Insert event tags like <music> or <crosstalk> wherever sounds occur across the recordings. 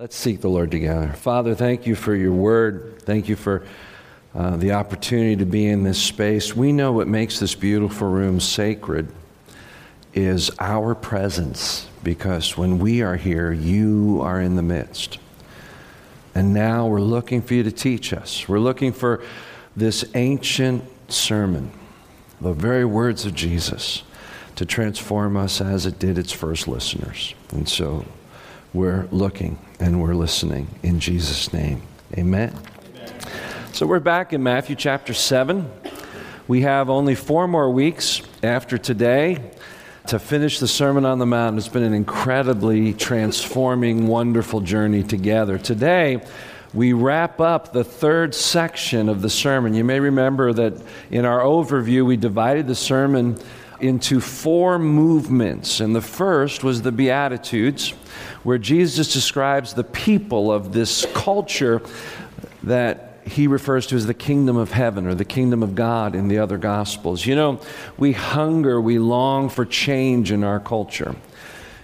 Let's seek the Lord together. Father, thank you for your word. Thank you for uh, the opportunity to be in this space. We know what makes this beautiful room sacred is our presence because when we are here, you are in the midst. And now we're looking for you to teach us. We're looking for this ancient sermon, the very words of Jesus, to transform us as it did its first listeners. And so we're looking and we're listening in Jesus' name. Amen. Amen. So we're back in Matthew chapter 7. We have only four more weeks after today to finish the Sermon on the Mount. It's been an incredibly transforming, wonderful journey together. Today, we wrap up the third section of the sermon. You may remember that in our overview, we divided the sermon into four movements. And the first was the Beatitudes where Jesus describes the people of this culture that he refers to as the kingdom of heaven or the kingdom of God in the other gospels. You know, we hunger, we long for change in our culture.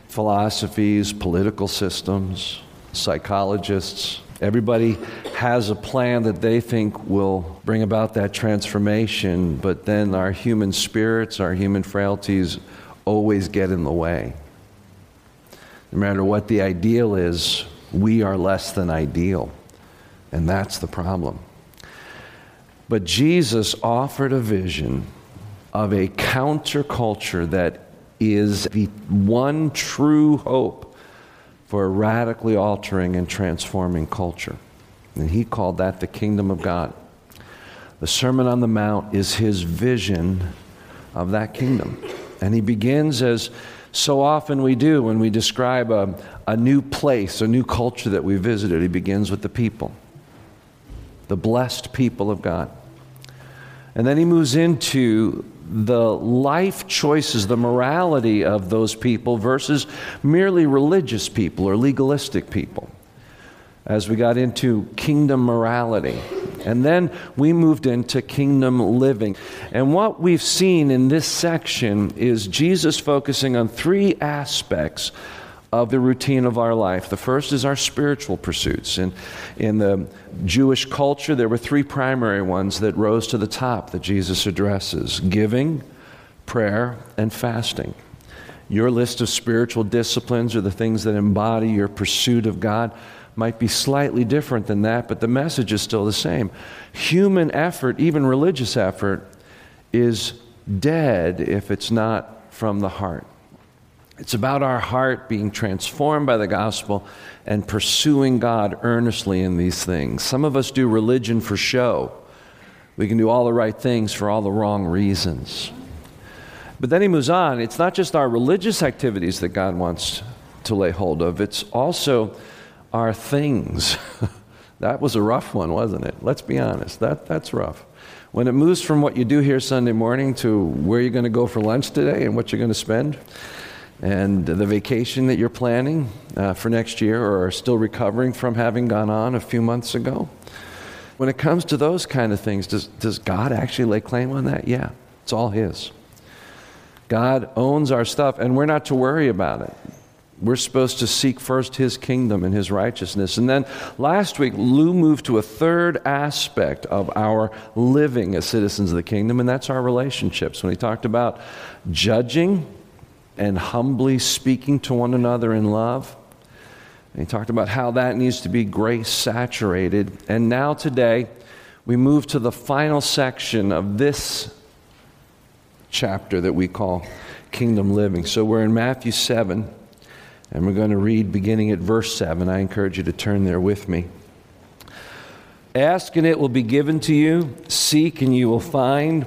Philosophies, political systems, psychologists, everybody has a plan that they think will bring about that transformation, but then our human spirits, our human frailties always get in the way. No matter what the ideal is, we are less than ideal. And that's the problem. But Jesus offered a vision of a counterculture that is the one true hope for radically altering and transforming culture. And he called that the kingdom of God. The Sermon on the Mount is his vision of that kingdom. And he begins as so often we do when we describe a, a new place, a new culture that we visited. He begins with the people, the blessed people of God. And then he moves into the life choices, the morality of those people versus merely religious people or legalistic people. As we got into kingdom morality. And then we moved into kingdom living. And what we've seen in this section is Jesus focusing on three aspects of the routine of our life. The first is our spiritual pursuits. And in the Jewish culture, there were three primary ones that rose to the top that Jesus addresses giving, prayer, and fasting. Your list of spiritual disciplines are the things that embody your pursuit of God might be slightly different than that, but the message is still the same. Human effort, even religious effort, is dead if it's not from the heart. It's about our heart being transformed by the gospel and pursuing God earnestly in these things. Some of us do religion for show. We can do all the right things for all the wrong reasons. But then he moves on. It's not just our religious activities that God wants to lay hold of, it's also our things. <laughs> that was a rough one, wasn't it? Let's be honest. That, that's rough. When it moves from what you do here Sunday morning to where you're going to go for lunch today and what you're going to spend, and the vacation that you're planning uh, for next year or are still recovering from having gone on a few months ago. When it comes to those kind of things, does, does God actually lay claim on that? Yeah, it's all His. God owns our stuff, and we're not to worry about it. We're supposed to seek first His kingdom and His righteousness. And then last week, Lou moved to a third aspect of our living as citizens of the kingdom, and that's our relationships. When he talked about judging and humbly speaking to one another in love, and he talked about how that needs to be grace saturated. And now, today, we move to the final section of this chapter that we call kingdom living. So we're in Matthew 7. And we're going to read beginning at verse 7. I encourage you to turn there with me. Ask and it will be given to you, seek and you will find,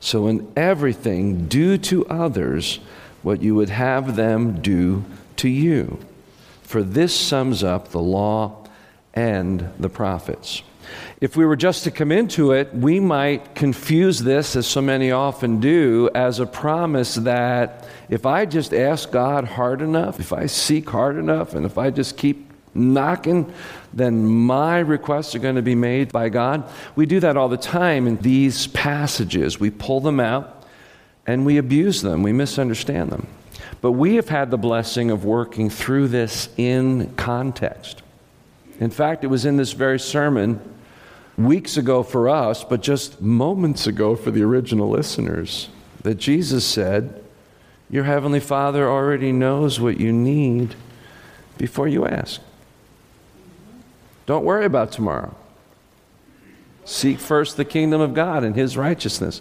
So, in everything, do to others what you would have them do to you. for this sums up the law and the prophets. If we were just to come into it, we might confuse this, as so many often do, as a promise that if I just ask God hard enough, if I seek hard enough, and if I just keep knocking, then my requests are going to be made by God. We do that all the time in these passages. We pull them out and we abuse them, we misunderstand them. But we have had the blessing of working through this in context. In fact, it was in this very sermon weeks ago for us, but just moments ago for the original listeners, that Jesus said, Your Heavenly Father already knows what you need before you ask. Don't worry about tomorrow. Seek first the kingdom of God and His righteousness.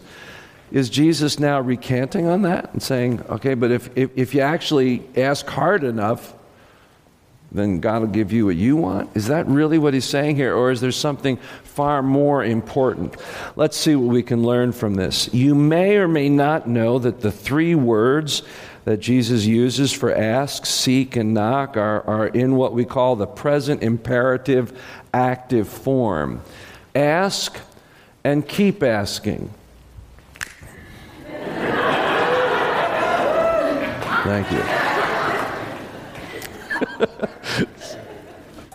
Is Jesus now recanting on that and saying, okay, but if, if, if, you actually ask hard enough, then God will give you what you want? Is that really what he's saying here? Or is there something far more important? Let's see what we can learn from this. You may or may not know that the three words that Jesus uses for ask, seek, and knock are, are in what we call the present imperative active form. Ask and keep asking. Thank you. <laughs>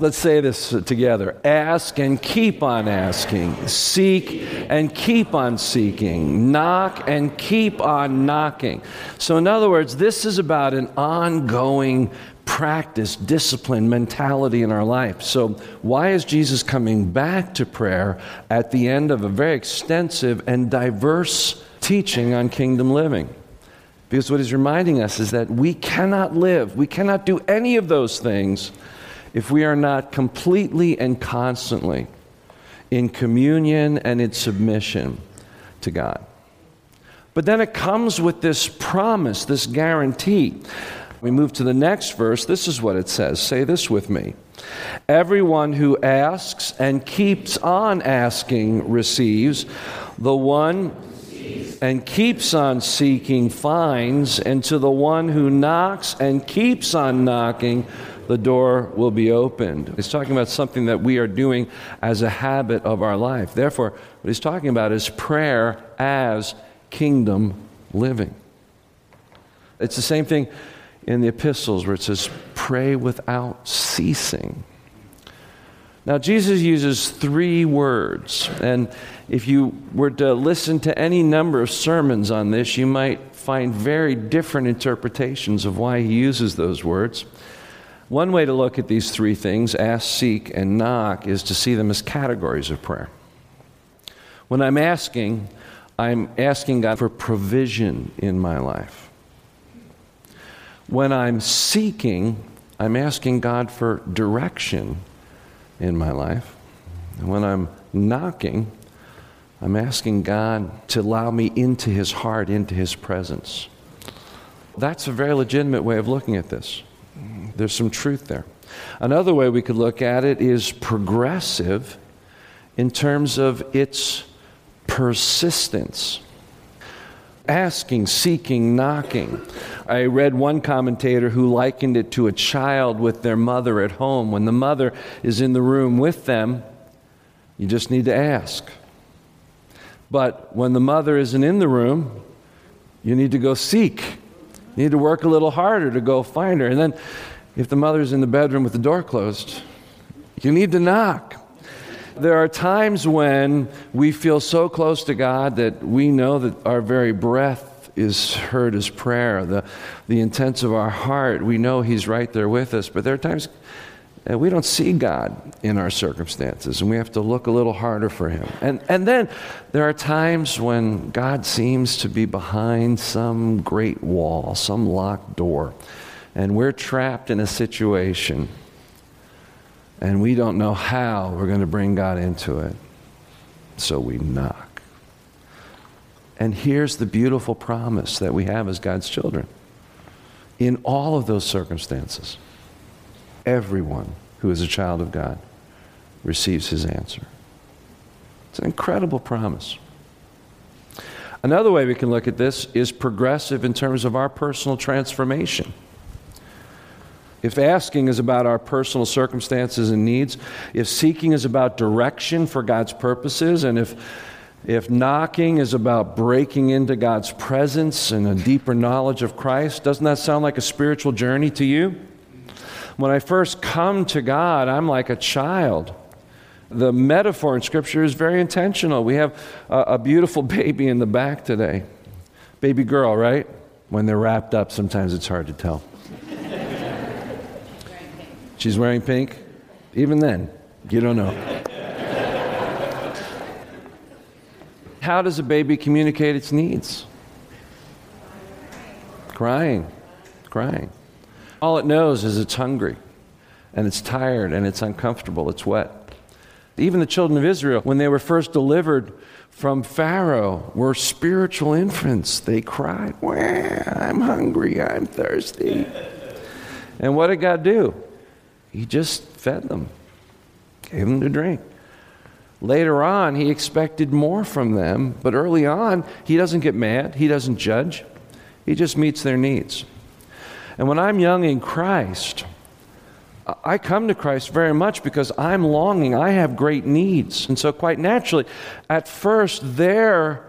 Let's say this together. Ask and keep on asking. Seek and keep on seeking. Knock and keep on knocking. So, in other words, this is about an ongoing practice, discipline, mentality in our life. So, why is Jesus coming back to prayer at the end of a very extensive and diverse teaching on kingdom living? Because what he's reminding us is that we cannot live, we cannot do any of those things if we are not completely and constantly in communion and in submission to God. But then it comes with this promise, this guarantee. We move to the next verse. This is what it says. Say this with me. Everyone who asks and keeps on asking receives. The one and keeps on seeking finds, and to the one who knocks and keeps on knocking, the door will be opened. He's talking about something that we are doing as a habit of our life. Therefore, what he's talking about is prayer as kingdom living. It's the same thing in the epistles where it says, pray without ceasing. Now, Jesus uses three words, and if you were to listen to any number of sermons on this, you might find very different interpretations of why he uses those words. One way to look at these three things, ask, seek, and knock, is to see them as categories of prayer. When I'm asking, I'm asking God for provision in my life. When I'm seeking, I'm asking God for direction in my life. And when I'm knocking, I'm asking God to allow me into His heart, into His presence. That's a very legitimate way of looking at this. There's some truth there. Another way we could look at it is progressive in terms of its persistence. Asking, seeking, knocking. I read one commentator who likened it to a child with their mother at home. When the mother is in the room with them, you just need to ask. But when the mother isn't in the room, you need to go seek. You need to work a little harder to go find her. And then, if the mother's in the bedroom with the door closed, you need to knock. There are times when we feel so close to God that we know that our very breath is heard as prayer, the, the intents of our heart. We know He's right there with us, but there are times we don't see God in our circumstances, and we have to look a little harder for Him. And, and then there are times when God seems to be behind some great wall, some locked door, and we're trapped in a situation, and we don't know how we're going to bring God into it. So we knock. And here's the beautiful promise that we have as God's children. In all of those circumstances, everyone who is a child of God receives his answer. It's an incredible promise. Another way we can look at this is progressive in terms of our personal transformation. If asking is about our personal circumstances and needs, if seeking is about direction for God's purposes, and if, if knocking is about breaking into God's presence and a deeper knowledge of Christ, doesn't that sound like a spiritual journey to you? When I first come to God, I'm like a child. The metaphor in Scripture is very intentional. We have a, a beautiful <laughs> baby in the back today. Baby girl, right? When they're wrapped up, sometimes it's hard to tell. She's wearing pink? Even then, you don't know. How does a baby communicate its needs? Crying, crying. All it knows is it's hungry and it's tired and it's uncomfortable, it's wet. Even the children of Israel, when they were first delivered from Pharaoh, were spiritual infants. They cried, I'm hungry, I'm thirsty. And what did God do? He just fed them, gave them to drink. Later on, he expected more from them, but early on, he doesn't get mad, he doesn't judge, he just meets their needs. And when I'm young in Christ, I come to Christ very much because I'm longing. I have great needs. And so, quite naturally, at first, there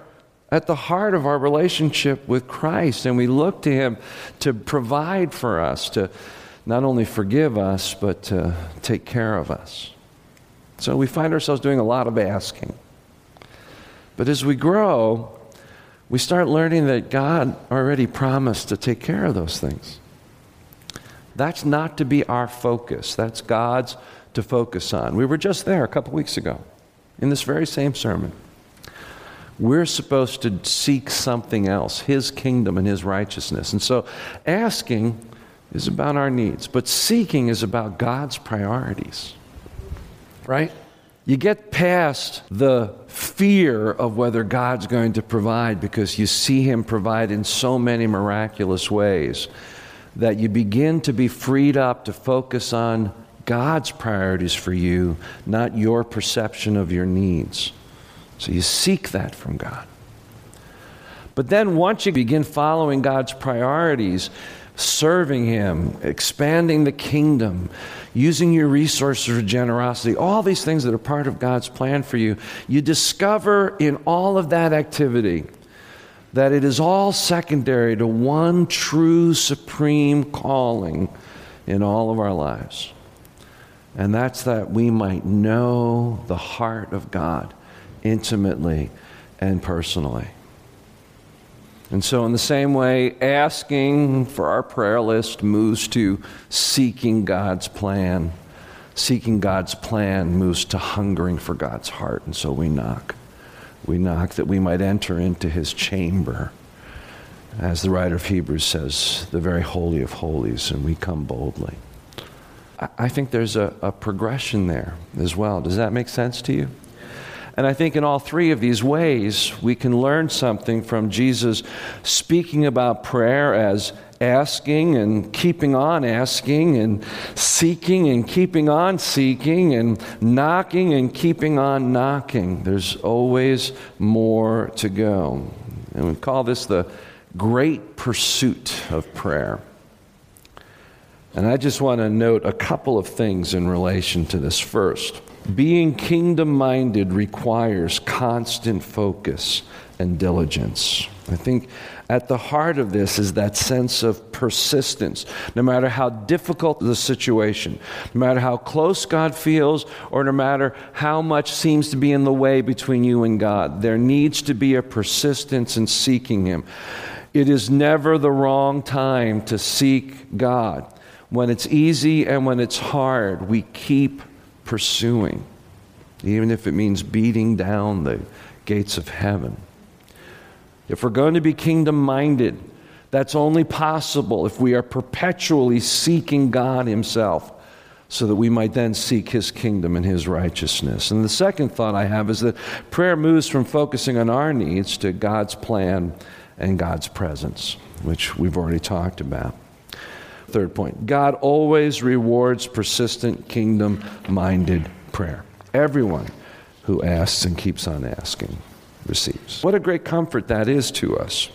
at the heart of our relationship with Christ, and we look to Him to provide for us, to not only forgive us, but to take care of us. So, we find ourselves doing a lot of asking. But as we grow, we start learning that God already promised to take care of those things. That's not to be our focus. That's God's to focus on. We were just there a couple weeks ago in this very same sermon. We're supposed to seek something else, His kingdom and His righteousness. And so asking is about our needs, but seeking is about God's priorities. Right? You get past the fear of whether God's going to provide because you see Him provide in so many miraculous ways that you begin to be freed up to focus on God's priorities for you, not your perception of your needs. So you seek that from God. But then once you begin following God's priorities, serving Him, expanding the kingdom, using your resources for generosity, all these things that are part of God's plan for you, you discover in all of that activity that it is all secondary to one true supreme calling in all of our lives. And that's that we might know the heart of God intimately and personally. And so, in the same way, asking for our prayer list moves to seeking God's plan. Seeking God's plan moves to hungering for God's heart, and so we knock. We knock that we might enter into his chamber. As the writer of Hebrews says, the very holy of holies, and we come boldly. I think there's a, a progression there as well. Does that make sense to you? And I think in all three of these ways, we can learn something from Jesus speaking about prayer as asking and keeping on asking, and seeking and keeping on seeking, and knocking and keeping on knocking. There's always more to go. And we call this the great pursuit of prayer. And I just want to note a couple of things in relation to this first. Being kingdom minded requires constant focus and diligence. I think at the heart of this is that sense of persistence. No matter how difficult the situation, no matter how close God feels, or no matter how much seems to be in the way between you and God, there needs to be a persistence in seeking Him. It is never the wrong time to seek God. When it's easy and when it's hard, we keep pursuing, even if it means beating down the gates of heaven. If we're going to be kingdom minded, that's only possible if we are perpetually seeking God Himself so that we might then seek His kingdom and His righteousness. And the second thought I have is that prayer moves from focusing on our needs to God's plan and God's presence, which we've already talked about. Third point God always rewards persistent kingdom minded prayer. Everyone who asks and keeps on asking receives. What a great comfort that is to us.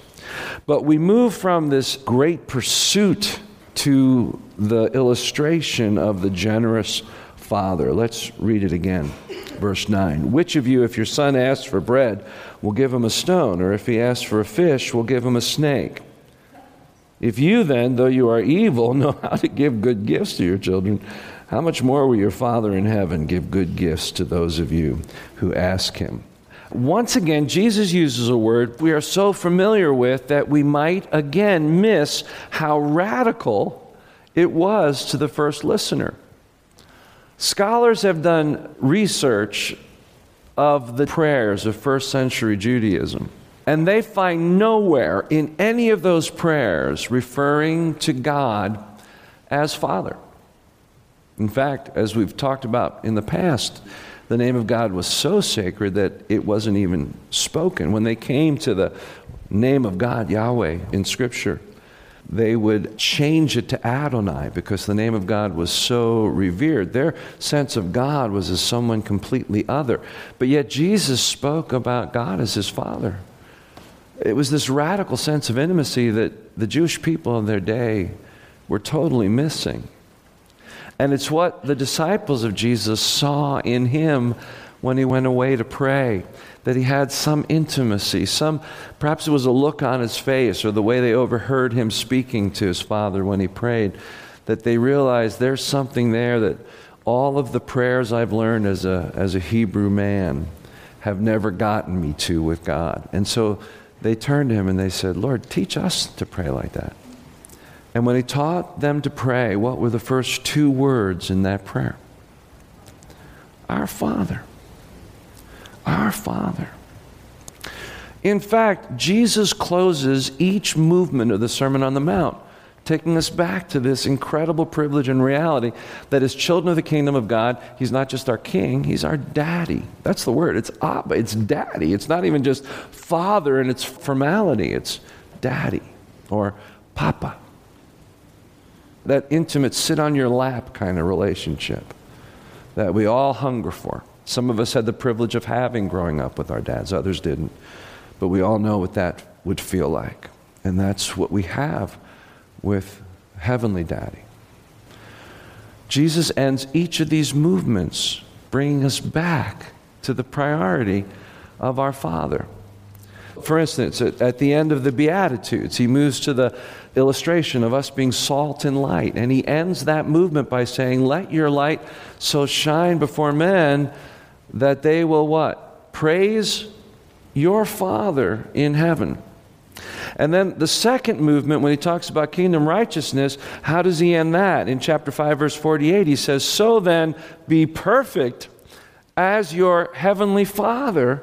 But we move from this great pursuit to the illustration of the generous father. Let's read it again. Verse 9 Which of you, if your son asks for bread, will give him a stone, or if he asks for a fish, will give him a snake? If you then, though you are evil, <laughs> know how to give good gifts to your children, how much more will your Father in heaven give good gifts to those of you who ask him? Once again, Jesus uses a word we are so familiar with that we might again miss how radical it was to the first listener. Scholars have done research of the prayers of first century Judaism, and they find nowhere in any of those prayers referring to God as Father. In fact, as we've talked about in the past, the name of God was so sacred that it wasn't even spoken. When they came to the name of God, Yahweh, in Scripture, they would change it to Adonai because the name of God was so revered. Their sense of God was as someone completely other. But yet Jesus spoke about God as his Father. It was this radical sense of intimacy that the Jewish people of their day were totally missing. And it's what the disciples of Jesus saw in him when he went away to pray that he had some intimacy some perhaps it was a look on his face or the way they overheard him speaking to his father when he prayed that they realized there's something there that all of the prayers I've learned as a as a Hebrew man have never gotten me to with God and so they turned to him and they said Lord teach us to pray like that and when he taught them to pray, what were the first two words in that prayer? Our Father. Our Father. In fact, Jesus closes each movement of the Sermon on the Mount, taking us back to this incredible privilege and reality that as children of the kingdom of God, He's not just our king, He's our daddy. That's the word. It's Abba, it's daddy. It's not even just father and its formality, it's daddy or papa that intimate, sit on your lap kind of relationship that we all hunger for. Some of us had the privilege of having growing up with our dads, others didn't. But we all know what that would feel like. And that's what we have with Heavenly Daddy. Jesus ends each of these movements bringing us back to the priority of our Father. For instance, at, the end of the Beatitudes, he moves to the illustration of us being salt and light. And he ends that movement by saying, Let your light so shine before men that they will what? Praise your Father in heaven. And then the second movement, when he talks about kingdom righteousness, how does he end that? In chapter 5, verse 48, he says, So then be perfect as your heavenly Father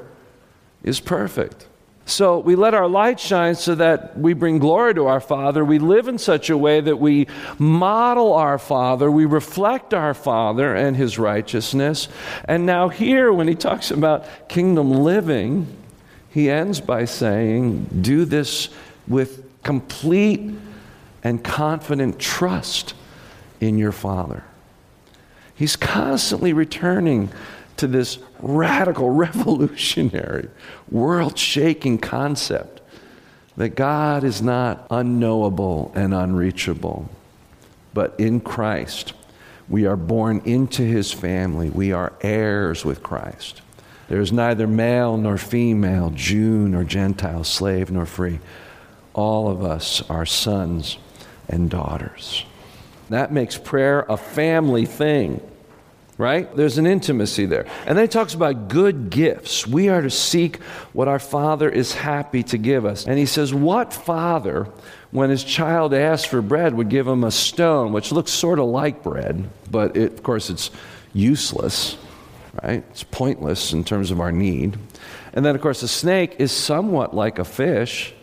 is perfect. So we let our light shine so that we bring glory to our Father. We live in such a way that we model our Father, we reflect our Father and His righteousness. And now, here, when he talks about kingdom living, he ends by saying, Do this with complete and confident trust in your Father. He's constantly returning to this radical, <laughs> revolutionary, world shaking concept that God is not unknowable and unreachable, but in Christ. We are born into his family. We are heirs with Christ. There is neither male nor female, Jew nor Gentile, slave nor free. All of us are sons and daughters. That makes prayer a family thing right? There's an intimacy there. And then he talks about good gifts. We are to seek what our Father is happy to give us. And he says, What father, when his child asks for bread, would give him a stone, which looks sort of like bread, but it, of course it's useless, right? It's pointless in terms of our need. And then, of course, a snake is somewhat like a fish.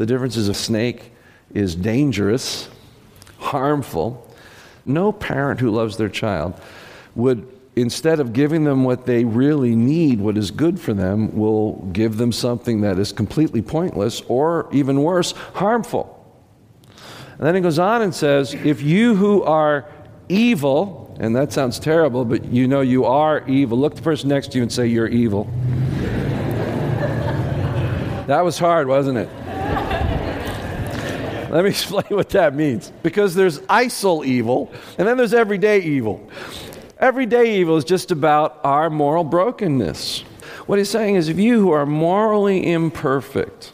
The difference is a snake is dangerous, harmful. No parent who loves their child would instead of giving them what they really need, what is good for them, will give them something that is completely pointless or even worse, harmful. And then he goes on and says, If you who are evil, and that sounds terrible, but you know you are evil, look the person next to you and say, You're evil. <laughs> that was hard, wasn't it? <laughs> Let me explain what that means. Because there's ISIL evil, and then there's everyday evil. Everyday evil is just about our moral brokenness. What he's saying is if you who are morally imperfect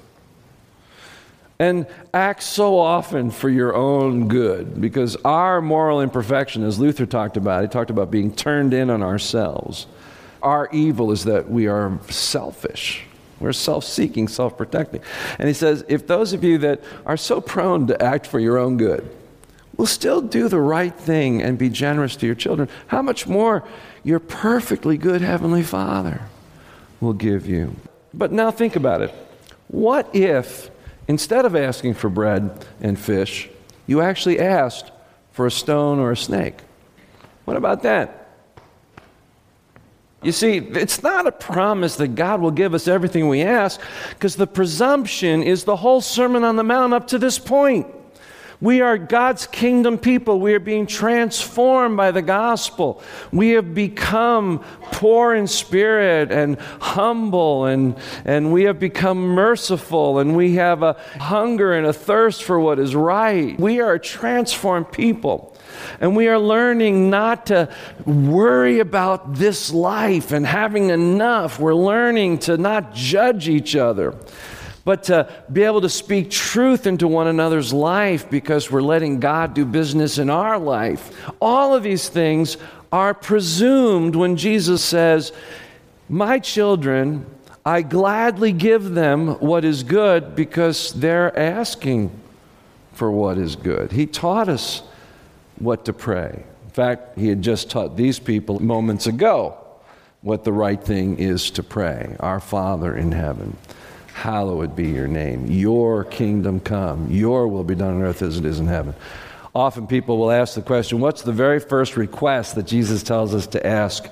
and act so often for your own good, because our moral imperfection, as Luther talked about, he talked about being turned in on ourselves. Our evil is that we are selfish. We're self seeking, self protecting. And he says, if those of you that are so prone to act for your own good will still do the right thing and be generous to your children, how much more your perfectly good Heavenly Father will give you? But now think about it. What if, instead of asking for bread and fish, you actually asked for a stone or a snake? What about that? You see, it's not a promise that God will give us everything we ask, because the presumption is the whole Sermon on the Mount up to this point. We are God's kingdom people. We are being transformed by the gospel. We have become poor in spirit and humble, and, and we have become merciful, and we have a hunger and a thirst for what is right. We are a transformed people. And we are learning not to worry about this life and having enough. We're learning to not judge each other but to be able to speak truth into one another's life because we're letting God do business in our life. All of these things are presumed when Jesus says, My children, I gladly give them what is good because they're asking for what is good. He taught us what to pray. In fact, he had just taught these people moments ago what the right thing is to pray Our Father in heaven hallowed be your name. Your kingdom come. Your will be done on earth as it is in heaven. Often people will ask the question what's the very first request that Jesus tells us to ask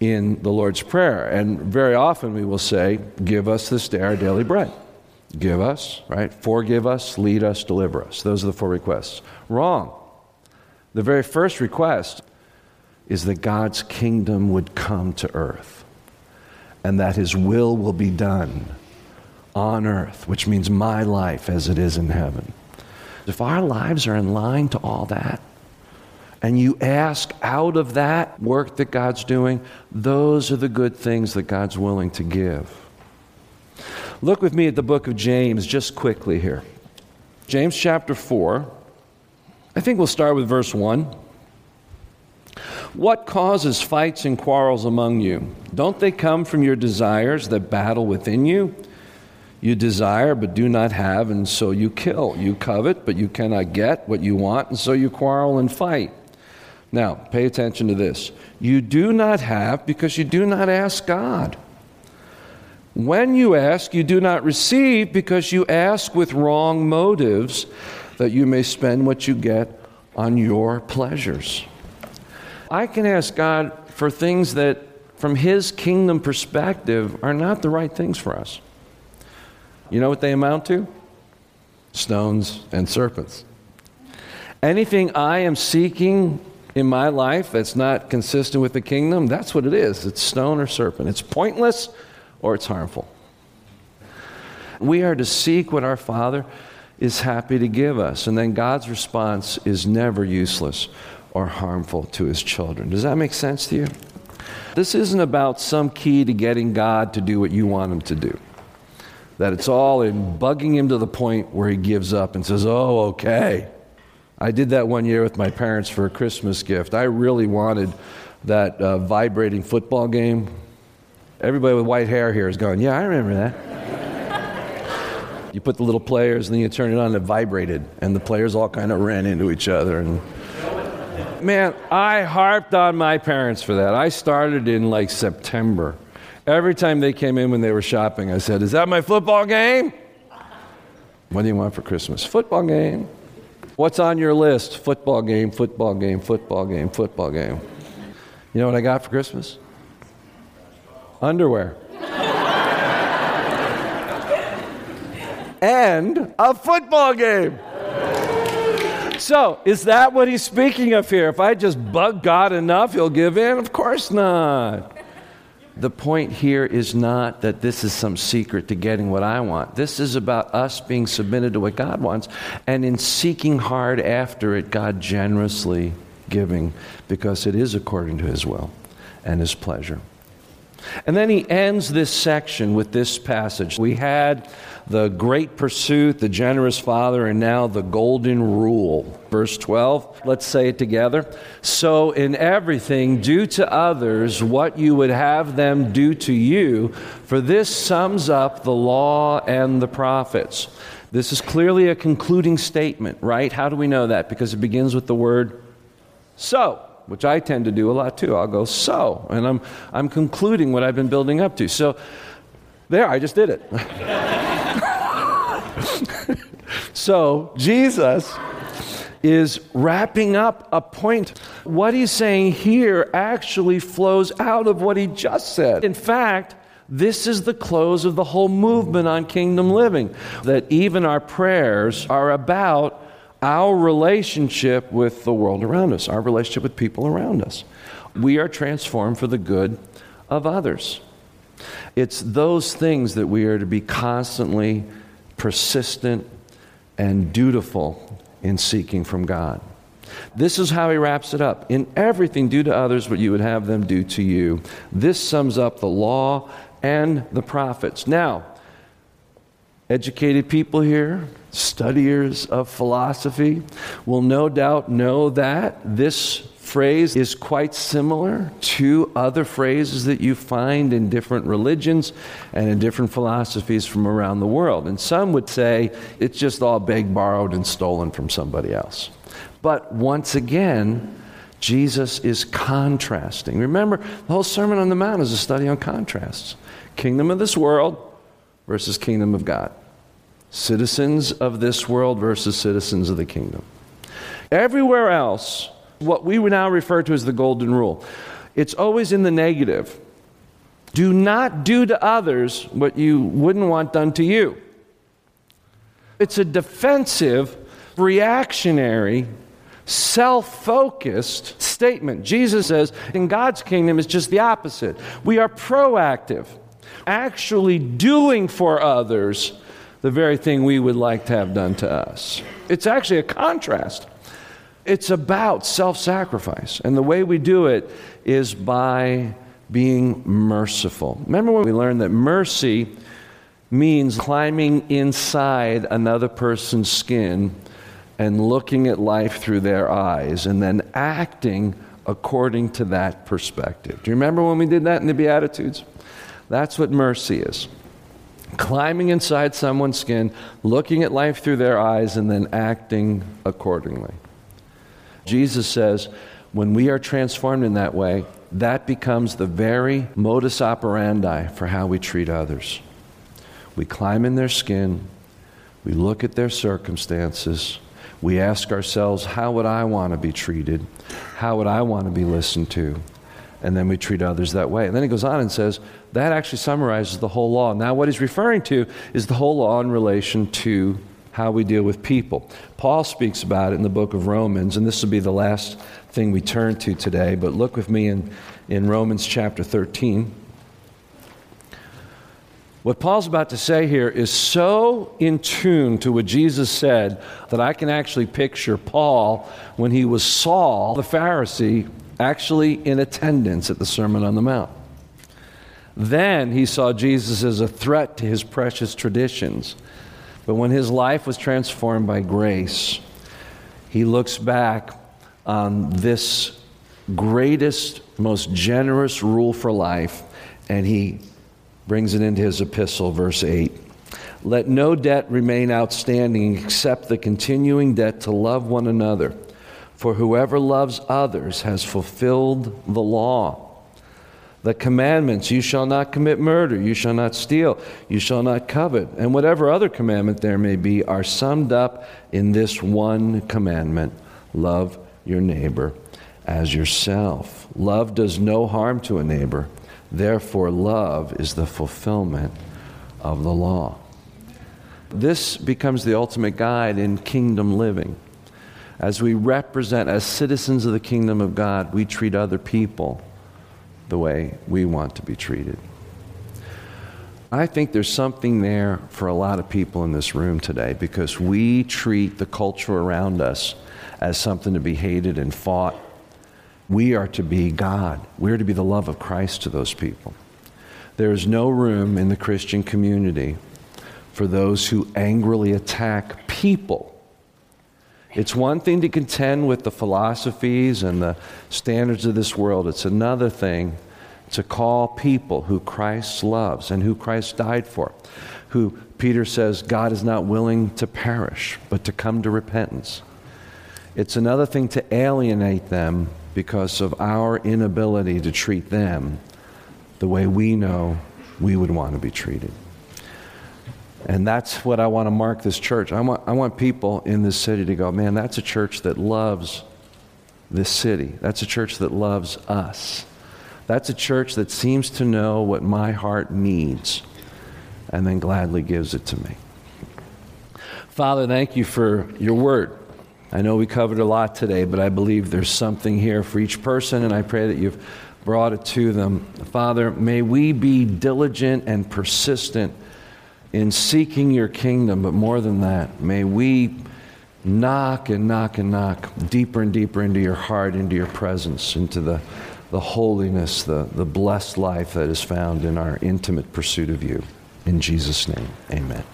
in the Lord's Prayer? And very often we will say, Give us this day our daily bread. Give us, right? Forgive us, lead us, deliver us. Those are the four requests. Wrong. The very first request is that God's kingdom would come to earth and that his will will be done on earth, which means my life as it is in heaven. If our lives are in line to all that, and you ask out of that work that God's doing, those are the good things that God's willing to give. Look with me at the book of James just quickly here. James chapter 4. I think we'll start with verse 1. What causes fights and quarrels among you? Don't they come from your desires that battle within you? You desire but do not have, and so you kill. You covet but you cannot get what you want, and so you quarrel and fight. Now, pay attention to this. You do not have because you do not ask God. When you ask, you do not receive because you ask with wrong motives, that you may spend what you get on your pleasures. I can ask God for things that, from His kingdom perspective, are not the right things for us. You know what they amount to? Stones and serpents. Anything I am seeking in my life that's not consistent with the kingdom, that's what it is. It's stone or serpent. It's pointless or it's harmful. We are to seek what our Father is happy to give us, and then God's response is never useless or harmful to his children. Does that make sense to you? This isn't about some key to getting God to do what you want him to do that it's all in bugging him to the point where he gives up and says, Oh, okay. I did that one year with my parents for a Christmas gift. I really wanted that uh, vibrating football game. Everybody with white hair here is going, Yeah, I remember that. You put the little players and then you turn it on, and it vibrated, and the players all kind of ran into each other. And man, I harped on my parents for that. I started in like September. Every time they came in when they were shopping, I said, Is that my football game? What do you want for Christmas? Football game. What's on your list? Football game, football game, football game, football game. You know what I got for Christmas? Underwear. And a football game. So, is that what he's speaking of here? If I just bug God enough, he'll give in? Of course not. the point here is not that this is some secret to getting what I want. This is about us being submitted to what God wants, and in seeking hard after it, God generously giving because it is according to His will and His pleasure. And then he ends this section with this passage. We had the great pursuit, the generous father, and now the golden rule. Verse 12, let's say it together. So, in everything, do to others what you would have them do to you, for this sums up the law and the prophets. This is clearly a concluding statement, right? How do we know that? Because it begins with the word so which I tend to do a lot too. I'll go, so, and I'm, I'm concluding what I've been building up to. So, there, I just did it. <laughs> <laughs> so, Jesus is wrapping up a point. What he's saying here actually flows out of what he just said. In fact, this is the close of the whole movement on kingdom living, that even our prayers are about our relationship with the world around us, our relationship with people around us. We are transformed for the good of others. It's those things that we are to be constantly persistent and dutiful in seeking from God. This is how he wraps it up. In everything, do to others what you would have them do to you. This sums up the law and the prophets. Now, educated people here, studiers of philosophy will no doubt know that this phrase is quite similar to other phrases that you find in different religions and in different philosophies from around the world. And some would say it's just all begged, borrowed, and stolen from somebody else. But once again, Jesus is contrasting. Remember, the whole Sermon on the Mount is a study on contrasts kingdom of this world versus kingdom of God citizens of this world versus citizens of the kingdom. Everywhere else, what we would now refer to as the golden rule, it's always in the negative. Do not do to others what you wouldn't want done to you. It's a defensive, reactionary, self focused statement. Jesus says in God's kingdom it's just the opposite. We are proactive, actually doing for others the very thing we would like to have done to us. It's actually a contrast. It's about self sacrifice. And the way we do it is by being merciful. Remember when we learned that mercy means climbing inside another person's skin and looking at life through their eyes and then acting according to that perspective. Do you remember when we did that in the Beatitudes? That's what mercy is climbing inside someone's skin, looking at life through their eyes, and then acting accordingly. Jesus says, when we are transformed in that way, that becomes the very modus operandi for how we treat others. We climb in their skin, we look at their circumstances, we ask ourselves, how would I want to be treated? How would I want to be listened to? And then we treat others that way. And then he goes on and says, that actually summarizes the whole law. Now, what he's referring to is the whole law in relation to how we deal with people. Paul speaks about it in the book of Romans, and this will be the last thing we turn to today, but look with me in, in Romans chapter 13. What Paul's about to say here is so in tune to what Jesus said that I can actually picture Paul when he was Saul, the Pharisee, actually in attendance at the Sermon on the Mount. Then he saw Jesus as a threat to his precious traditions. But when his life was transformed by grace, he looks back on this greatest, most generous rule for life, and he brings it into his epistle, verse 8. Let no debt remain outstanding except the continuing debt to love one another. For whoever loves others has fulfilled the law the commandments you shall not commit murder, you shall not steal, you shall not covet, and whatever other commandment there may be are summed up in this one commandment love your neighbor as yourself. Love does no harm to a neighbor, therefore, love is the fulfillment of the law. This becomes the ultimate guide in kingdom living. As we represent, as citizens of the kingdom of God, we treat other people the way we want to be treated. I think there's something there for a lot of people in this room today because we treat the culture around us as something to be hated and fought. We are to be God. We're to be the love of Christ to those people. There is no room in the Christian community for those who angrily attack people. It's one thing to contend with the philosophies and the standards of this world, it's another thing to call people who Christ loves and who Christ died for, who Peter says God is not willing to perish, but to come to repentance. It's another thing to alienate them because of our inability to treat them the way we know we would want to be treated. And that's what I want to mark this church. I want, I want people in this city to go, man, that's a church that loves this city. That's a church that loves us. That's a church that seems to know what my heart needs and then gladly gives it to me. Father, thank you for your word. I know we covered a lot today, but I believe there's something here for each person, and I pray that you've brought it to them. Father, may we be diligent and persistent in seeking your kingdom, but more than that, may we knock and knock and knock deeper and deeper into your heart, into your presence, into the the holiness, the, the blessed life that is found in our intimate pursuit of you. In Jesus' name, amen.